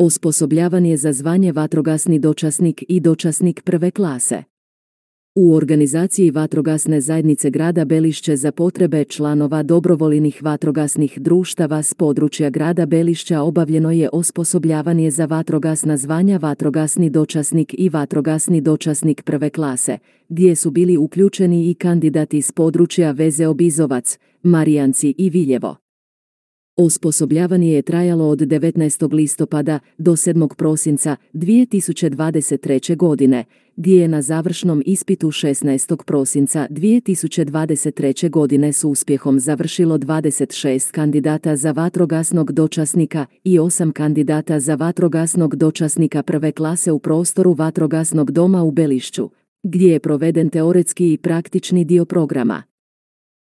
Osposobljavan je za zvanje vatrogasni dočasnik i dočasnik prve klase. U organizaciji vatrogasne zajednice grada Belišće za potrebe članova dobrovoljnih vatrogasnih društava s područja grada Belišća obavljeno je osposobljavanje za vatrogasna zvanja vatrogasni dočasnik i vatrogasni dočasnik prve klase, gdje su bili uključeni i kandidati s područja Veze Obizovac, Marijanci i Viljevo. Osposobljavanje je trajalo od 19. listopada do 7. prosinca 2023. godine, gdje je na završnom ispitu 16. prosinca 2023. godine s uspjehom završilo 26 kandidata za vatrogasnog dočasnika i 8 kandidata za vatrogasnog dočasnika prve klase u prostoru vatrogasnog doma u Belišću, gdje je proveden teoretski i praktični dio programa.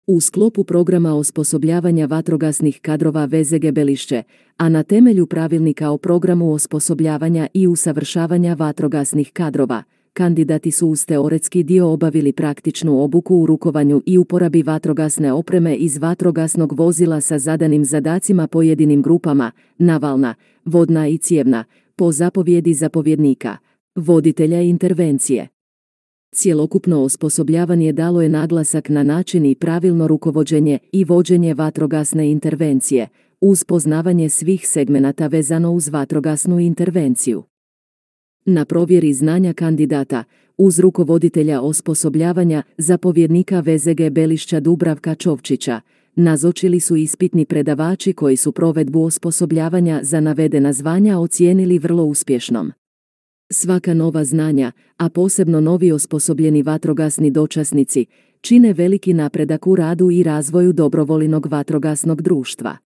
U sklopu programa osposobljavanja vatrogasnih kadrova VZG Belišće, a na temelju pravilnika o programu osposobljavanja i usavršavanja vatrogasnih kadrova, kandidati su uz teoretski dio obavili praktičnu obuku u rukovanju i uporabi vatrogasne opreme iz vatrogasnog vozila sa zadanim zadacima pojedinim grupama, navalna, vodna i cijevna, po zapovjedi zapovjednika, voditelja intervencije. Cjelokupno osposobljavanje dalo je naglasak na način i pravilno rukovođenje i vođenje vatrogasne intervencije, uz poznavanje svih segmenata vezano uz vatrogasnu intervenciju. Na provjeri znanja kandidata, uz rukovoditelja osposobljavanja zapovjednika VZG Belišća Dubravka Čovčića, nazočili su ispitni predavači koji su provedbu osposobljavanja za navedena zvanja ocijenili vrlo uspješnom. Svaka nova znanja, a posebno novi osposobljeni vatrogasni dočasnici, čine veliki napredak u radu i razvoju dobrovoljnog vatrogasnog društva.